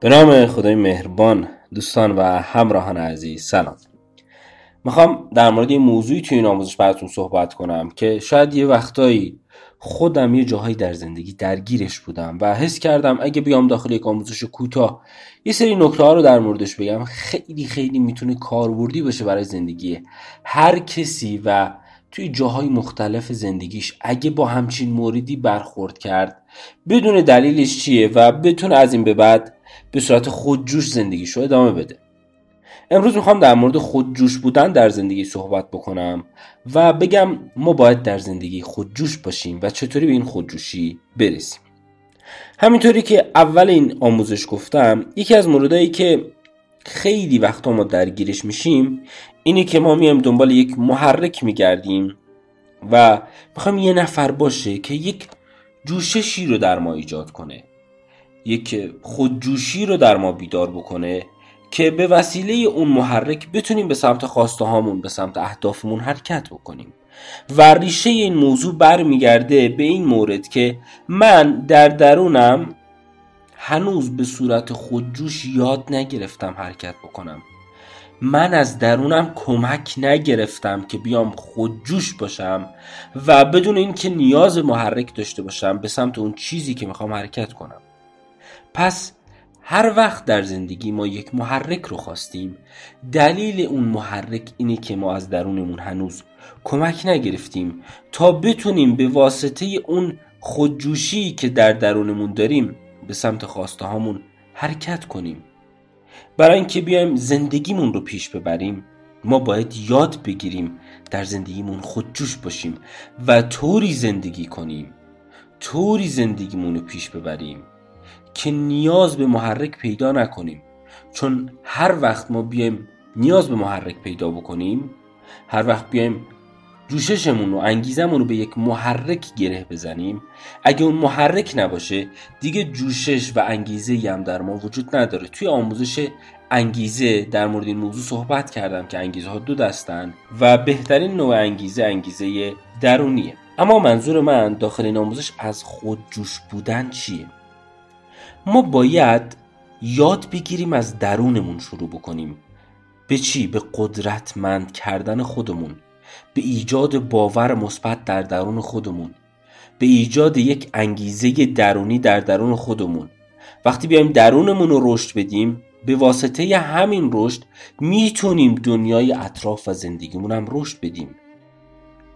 به نام خدای مهربان دوستان و همراهان عزیز سلام. می‌خوام در مورد یه موضوعی توی این آموزش براتون صحبت کنم که شاید یه وقتایی خودم یه جاهایی در زندگی درگیرش بودم و حس کردم اگه بیام داخل یک آموزش کوتاه یه سری نکته ها رو در موردش بگم خیلی خیلی می‌تونه کاربردی باشه برای زندگی هر کسی و توی جاهای مختلف زندگیش. اگه با همچین موردی برخورد کرد بدون دلیلش چیه و بتونه از این به بعد به صورت خودجوش زندگیش رو ادامه بده. امروز می‌خوام در مورد خودجوش بودن در زندگی صحبت بکنم و بگم ما باید در زندگی خودجوش باشیم و چطوری به این خودجوشی برسیم. همینطوری که اول این آموزش گفتم یکی از موردهایی که خیلی وقتا ما درگیرش میشیم اینی که ما میایم دنبال یک محرک میگردیم و می‌خوایم یه نفر باشه که یک جوششی رو در ما ایجاد کنه. یک خودجوشی رو در ما بیدار بکنه که به وسیله اون محرک بتونیم به سمت خواسته هامون به سمت اهدافمون حرکت بکنیم. و ریشه این موضوع برمیگرده به این مورد که من در درونم هنوز به صورت خودجوش یاد نگرفتم حرکت بکنم. من از درونم کمک نگرفتم که بیام خودجوش باشم و بدون اینکه نیاز محرک داشته باشم به سمت اون چیزی که می‌خوام حرکت کنم. پس هر وقت در زندگی ما یک محرک رو خواستیم دلیل اون محرک اینه که ما از درونمون هنوز کمک نگرفتیم تا بتونیم به واسطه اون خودجوشی که در درونمون داریم به سمت خواسته هامون حرکت کنیم. برای اینکه بیایم زندگیمون رو پیش ببریم ما باید یاد بگیریم در زندگیمون خودجوش باشیم و طوری زندگی کنیم طوری زندگیمون رو پیش ببریم. که نیاز به محرک پیدا نکنیم. چون هر وقت ما بیایم نیاز به محرک پیدا بکنیم هر وقت بیایم جوششمون و انگیزمون رو به یک محرک گره بزنیم اگه اون محرک نباشه دیگه جوشش و انگیزه هم در ما وجود نداره. توی آموزش انگیزه در مورد این موضوع صحبت کردم که انگیزه ها دو دستن و بهترین نوع انگیزه انگیزه درونیه. اما منظور من داخل این آموزش از خود جوش بودن چیه؟ ما باید یاد بگیریم از درونمون شروع بکنیم. به چی؟ به قدرتمند کردن خودمون. به ایجاد باور مثبت در درون خودمون. به ایجاد یک انگیزه درونی در درون خودمون. وقتی بیایم درونمون رو رشد بدیم به واسطه همین رشد می‌تونیم دنیای اطراف و زندگیمون هم رشد بدیم.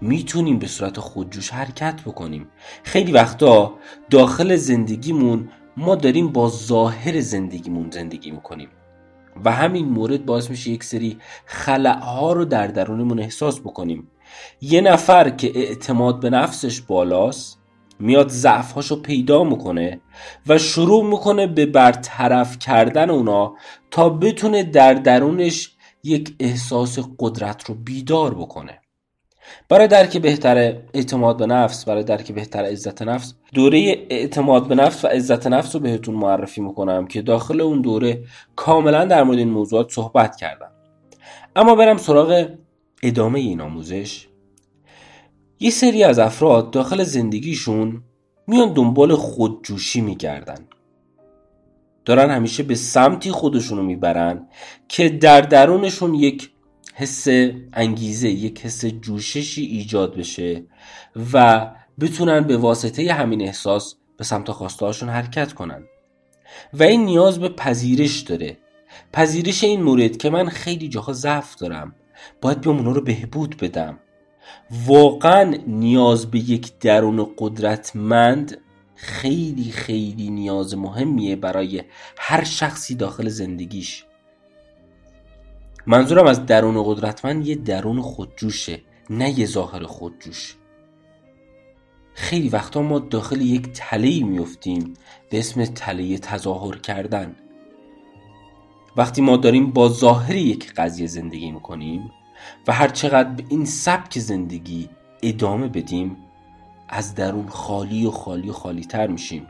می‌تونیم به صورت خودجوش حرکت بکنیم. خیلی وقتا داخل زندگیمون ما داریم با ظاهر زندگیمون زندگی می‌کنیم و همین مورد باعث میشه یک سری خلعها رو در درونمون احساس بکنیم. یه نفر که اعتماد به نفسش بالاست میاد ضعفهاشو پیدا می‌کنه و شروع می‌کنه به برطرف کردن اونا تا بتونه در درونش یک احساس قدرت رو بیدار بکنه. برای درک بهتر اعتماد به نفس برای درک بهتر عزت نفس دوره اعتماد به نفس و عزت نفس رو بهتون معرفی می‌کنم که داخل اون دوره کاملا در مورد این موضوعات صحبت کردم. اما برم سراغ ادامه این آموزش. یه سری از افراد داخل زندگیشون میان دنبال خودجوشی میگردن دارن همیشه به سمتی خودشونو می‌برن که در درونشون یک حس انگیزه یک حس جوششی ایجاد بشه و بتونن به واسطه همین احساس به سمت خواستهاشون حرکت کنن. و این نیاز به پذیرش داره. پذیرش این مورد که من خیلی جاها ضعف دارم. باید بیام اونا رو بهبود بدم. واقعا نیاز به یک درون قدرتمند خیلی خیلی نیاز مهمیه برای هر شخصی داخل زندگیش. منظورم از درون قدرتمند یه درون خودجوشه نه یه ظاهر خودجوش. خیلی وقتا ما داخل یک تله میفتیم به اسم تله تظاهر کردن. وقتی ما داریم با ظاهر یک قضیه زندگی می‌کنیم و هر چقدر به این سبک زندگی ادامه بدیم از درون خالی و خالی و خالی تر میشیم.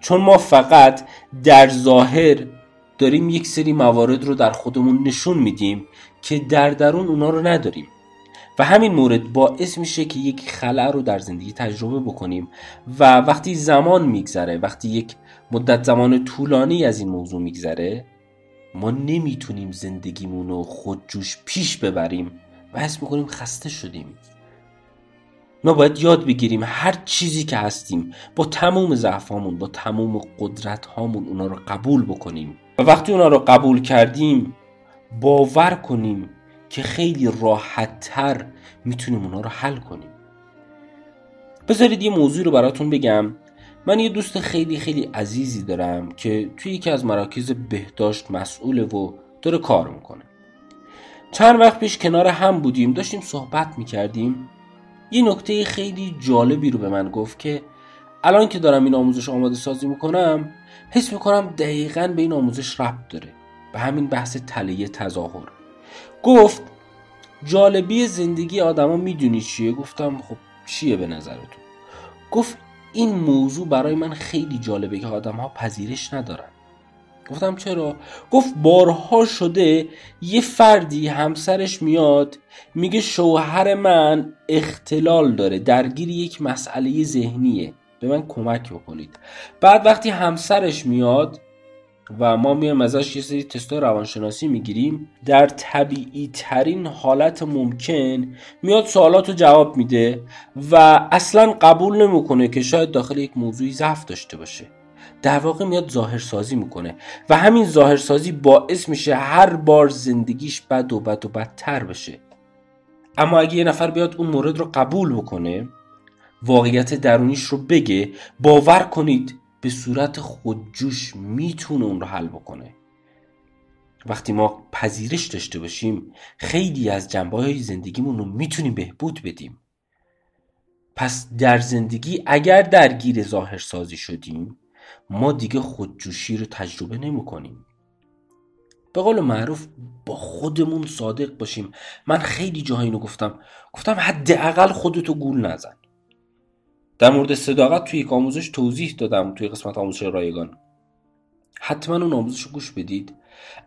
چون ما فقط در ظاهر داریم یک سری موارد رو در خودمون نشون میدیم که در درون اونا رو نداریم. و همین مورد باعث میشه که یک خلع رو در زندگی تجربه بکنیم و وقتی زمان میگذره وقتی یک مدت زمان طولانی از این موضوع میگذره ما نمی‌تونیم زندگیمون رو خودجوش پیش ببریم و حس می‌کنیم خسته شدیم. ما باید یاد بگیریم هر چیزی که هستیم با تموم ضعفامون با تموم قدرت هامون اونا رو قبول بکنیم. وقتی اونا رو قبول کردیم باور کنیم که خیلی راحت تر می‌تونیم اونا رو حل کنیم. بذارید یه موضوع رو براتون بگم. من یه دوست خیلی خیلی عزیزی دارم که توی یکی از مراکز بهداشت مسئوله و داره کار می‌کنه. چند وقت پیش کنار هم بودیم داشتیم صحبت می‌کردیم. یه نکته خیلی جالبی رو به من گفت که الان که دارم این آموزش آماده سازی می‌کنم حس می‌کنم دقیقا به این آموزش ربط داره. به همین بحث تله تظاهر. گفت جالبی زندگی آدما می‌دونی چیه؟ گفتم خب چیه به نظرتون؟ گفت این موضوع برای من خیلی جالبه که آدم ها پذیرش ندارن. گفتم چرا؟ گفت بارها شده یه فردی همسرش میاد میگه شوهر من اختلال داره درگیر یک مسئله ذهنیه. به من کمک بکنید. بعد وقتی همسرش میاد و ما میایم ازش یه سری تستای روانشناسی می‌گیریم در طبیعی ترین حالت ممکن میاد سوالات رو جواب میده و اصلا قبول نمی‌کنه که شاید داخل یک موضوعی ضعف داشته باشه. در واقع میاد ظاهرسازی می‌کنه و همین ظاهرسازی باعث میشه هر بار زندگیش بد و بد و بدتر بشه. اما اگه یه نفر بیاد اون مورد رو قبول بکنه واقعیت درونیش رو بگه باور کنید به صورت خودجوش می‌تونه اون رو حل بکنه. وقتی ما پذیرش داشته باشیم خیلی از جنبه های زندگیمون رو می‌تونیم بهبود بدیم. پس در زندگی اگر درگیر ظاهرسازی شدیم ما دیگه خودجوشی رو تجربه نمی کنیم به قول معروف با خودمون صادق باشیم. من خیلی جاها اینو گفتم. گفتم حداقل خودتو گول نزن. در مورد صداقت توی یک آموزش توضیح دادم توی قسمت آموزش رایگان. حتما اون آموزش رو گوش بدید.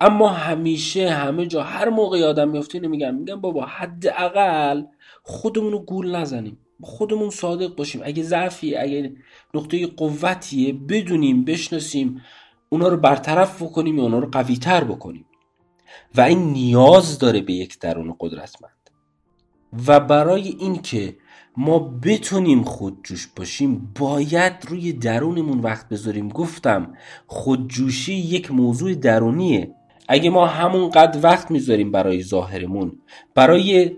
اما همیشه همه جا هر موقع آدم میفته اینو میگم. میگم بابا حداقل خودمون رو گول نزنیم. خودمون صادق باشیم. اگه ضعفی اگه نقطه قوتیه بدونیم بشناسیم اونا رو برطرف بکنیم یا اونا رو قوی تر بکنیم. و این نیاز داره به یک درون قدرتمند. و برای اینکه ما بتونیم خودجوش باشیم باید روی درونمون وقت بذاریم. گفتم خودجوشی یک موضوع درونیه. اگه ما همونقدر وقت می‌ذاریم برای ظاهرمون برای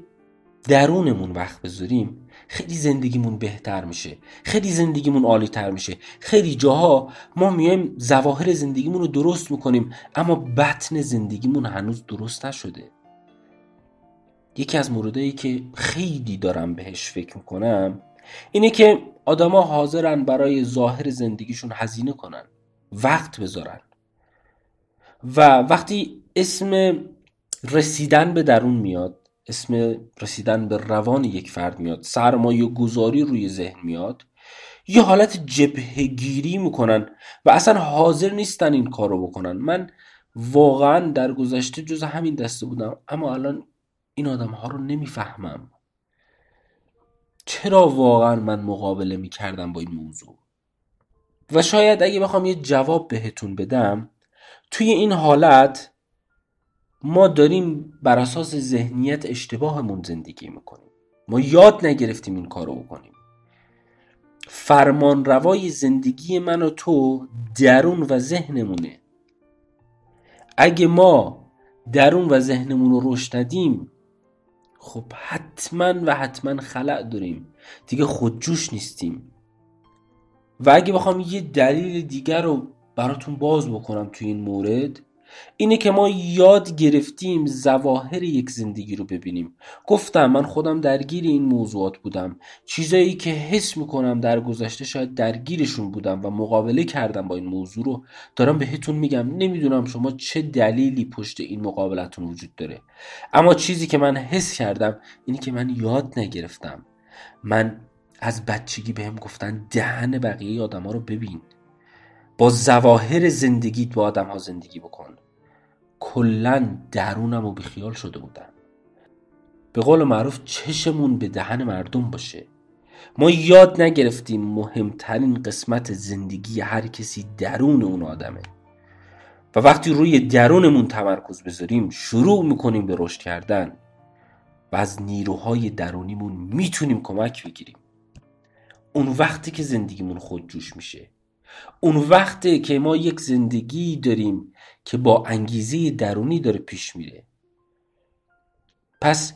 درونمون وقت بذاریم خیلی زندگیمون بهتر میشه خیلی زندگیمون عالی تر میشه. خیلی جاها ما میایم زواهر زندگیمون رو درست می‌کنیم اما بطن زندگیمون هنوز درست نشده. یکی از موردهایی که خیلی دارم بهش فکر می‌کنم اینه که آدما حاضرن برای ظاهر زندگیشون هزینه کنن وقت بذارن. و وقتی اسم رسیدن به درون میاد اسم رسیدن به روان یک فرد میاد سرمایه گذاری روی ذهن میاد یه حالت جبهگیری می‌کنن و اصلا حاضر نیستن این کار رو بکنن. من واقعا در گذشته جز همین دسته بودم اما الان این آدم ها رو نمی‌فهمم. چرا واقعا من مقابله می‌کردم با این موضوع؟ و شاید اگه بخوام یه جواب بهتون بدم توی این حالت ما داریم بر اساس ذهنیت اشتباهمون زندگی می‌کنیم. ما یاد نگرفتیم این کارو بکنیم. فرمان روای زندگی من و تو درون و ذهنمونه. اگه ما درون و ذهنمون رو رشد ندیم خب حتما و حتما خلع داریم. دیگه خودجوش نیستیم. و اگه بخوام یه دلیل دیگر رو براتون باز بکنم توی این مورد اینه که ما یاد گرفتیم زواهر یک زندگی رو ببینیم. گفتم من خودم درگیر این موضوعات بودم. چیزایی که حس می‌کنم در گذشته شاید درگیرشون بودم و مقابله کردم با این موضوع رو. دارم بهتون میگم نمی‌دونم شما چه دلیلی پشت این مقابلتون وجود داره. اما چیزی که من حس کردم اینه که من یاد نگرفتم. من از بچگی بهم گفتن دهن بقیه آدم ها رو ببین. با زواهر زندگیت با آدم ها زندگی بکن. کلا درونم و بیخیال شده بودم. به قول معروف چشمون به دهن مردم باشه. ما یاد نگرفتیم مهمترین قسمت زندگی هر کسی درون اون آدمه. و وقتی روی درونمون تمرکز بذاریم شروع می‌کنیم به رشد کردن و از نیروهای درونیمون می‌تونیم کمک بگیریم. اون وقتی که زندگیمون خودجوش میشه اون وقتی که ما یک زندگی داریم که با انگیزه درونی داره پیش میره. پس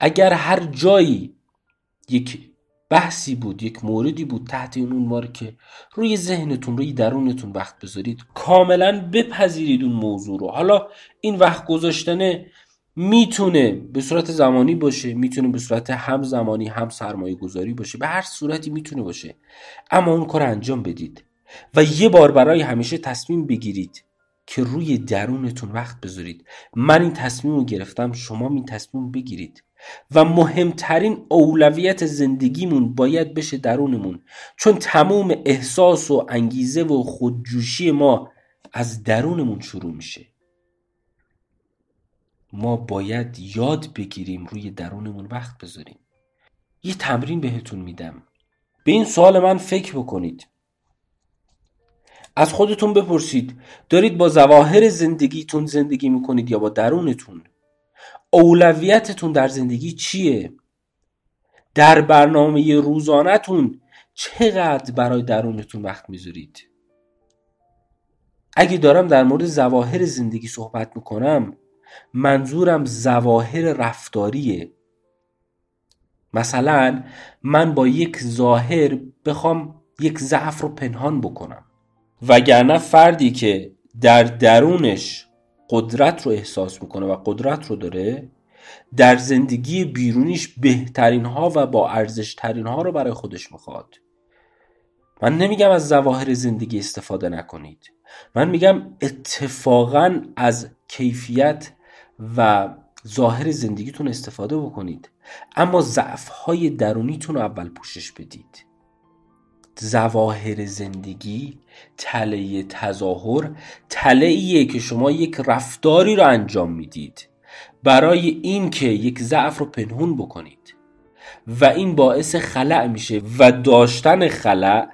اگر هر جایی یک بحثی بود یک موردی بود تحت این عنوان که روی ذهنتون روی درونتون وقت بذارید کاملا بپذیرید اون موضوع رو. حالا این وقت گذاشتنه می‌تونه به صورت زمانی باشه می‌تونه به صورت هم زمانی هم سرمایه گذاری باشه به هر صورتی می‌تونه باشه. اما اون کار انجام بدید. و یه بار برای همیشه تصمیم بگیرید که روی درونتون وقت بذارید. من این تصمیم رو گرفتم شما این تصمیم بگیرید. و مهمترین اولویت زندگیمون باید بشه درونمون. چون تموم احساس و انگیزه و خودجوشی ما از درونمون شروع میشه. ما باید یاد بگیریم روی درونمون وقت بذاریم. یه تمرین بهتون میدم. به این سوال من فکر بکنید. از خودتون بپرسید دارید با زواهر زندگیتون زندگی می‌کنید یا با درونتون؟ اولویتتون در زندگی چیه؟ در برنامه روزانهتون چقدر برای درونتون وقت می‌ذارید؟ اگه دارم در مورد زواهر زندگی صحبت می‌کنم منظورم زواهر رفتاریه. مثلا من با یک ظاهر بخوام یک ضعف رو پنهان بکنم. وگرنه فردی که در درونش قدرت رو احساس می‌کنه و قدرت رو داره در زندگی بیرونیش بهترین ها و با ارزش ترین ها رو برای خودش می‌خواد. من نمیگم از ظواهر زندگی استفاده نکنید. من میگم اتفاقا از کیفیت و ظاهر زندگیتون استفاده بکنید. اما ضعف های درونیتون رو اول پوشش بدید. زواهر زندگی تله تظاهر تله که شما یک رفتاری رو انجام می‌دید. برای اینکه یک ضعف رو پنهون بکنید. و این باعث خلع میشه. و داشتن خلع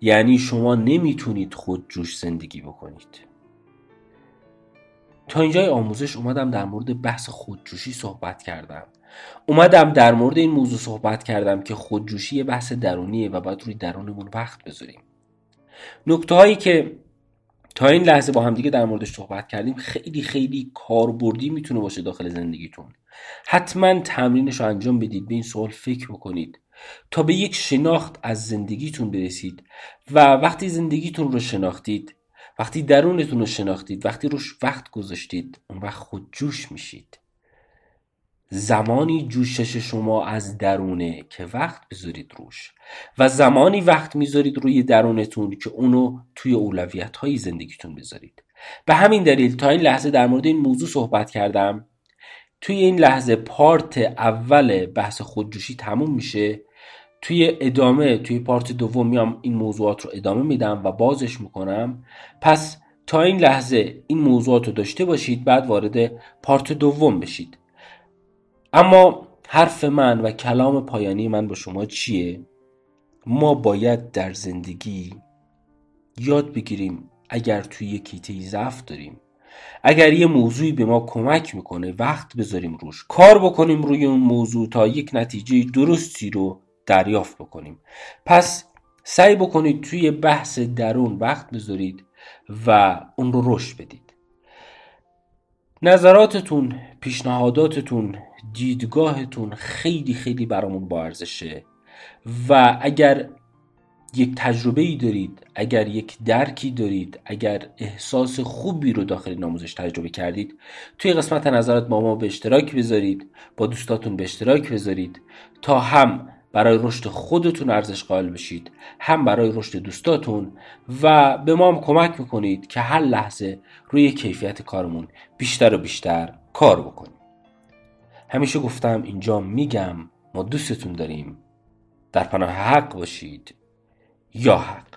یعنی شما نمی‌تونید خود جوش زندگی بکنید. تا اینجای آموزش اومدم در مورد بحث خودجوشی صحبت کردم. اومدم در مورد این موضوع صحبت کردم که خودجوشی بحث درونیه و باید روی درونمون وقت بذاریم. نکته هایی که تا این لحظه با همدیگه در موردش صحبت کردیم خیلی خیلی کاربردی می‌تونه باشه داخل زندگیتون. حتما تمرینش رو انجام بدید به این سوال فکر بکنید. تا به یک شناخت از زندگیتون برسید و وقتی زندگیتون رو شناختید وقتی درونتون رو شناختید وقتی روش وقت گذاشتید اون وقت خود جوش میشید. زمانی جوشش شما از درونه که وقت بذارید روش و زمانی وقت می‌ذارید روی درونتون که اونو توی اولویت های زندگیتون بذارید. به همین دلیل تا این لحظه در مورد این موضوع صحبت کردم. توی این لحظه پارت اول بحث خودجوشی تموم میشه. توی ادامه توی پارت دوم میام این موضوعات رو ادامه میدم و بازش می‌کنم. پس تا این لحظه این موضوعات رو داشته باشید بعد وارد پارت دوم بشید. اما حرف من و کلام پایانی من با شما چیه؟ ما باید در زندگی یاد بگیریم اگر توی یک کیته ضعف داریم. اگر یه موضوعی به ما کمک می‌کنه وقت بذاریم روش. کار بکنیم روی اون موضوع تا یک نتیجه درستی رو دریافت بکنیم. پس سعی بکنید توی بحث درون وقت بذارید و اون رو رشد بدید. نظراتتون پیشنهاداتتون دیدگاهتون خیلی خیلی برامون با ارزشه. و اگر یک تجربه ای دارید اگر یک درکی دارید اگر احساس خوبی رو داخل این آموزش تجربه کردید توی قسمت نظرات با ما به اشتراک بذارید با دوستاتون به اشتراک بذارید تا هم برای رشد خودتون ارزش قائل بشید هم برای رشد دوستاتون و به ما هم کمک می‌کنید که هر لحظه روی کیفیت کارمون بیشتر و بیشتر کار بکنیم همیشه گفتم اینجا میگم ما دوستتون داریم. در پناه حق باشید. یا حق.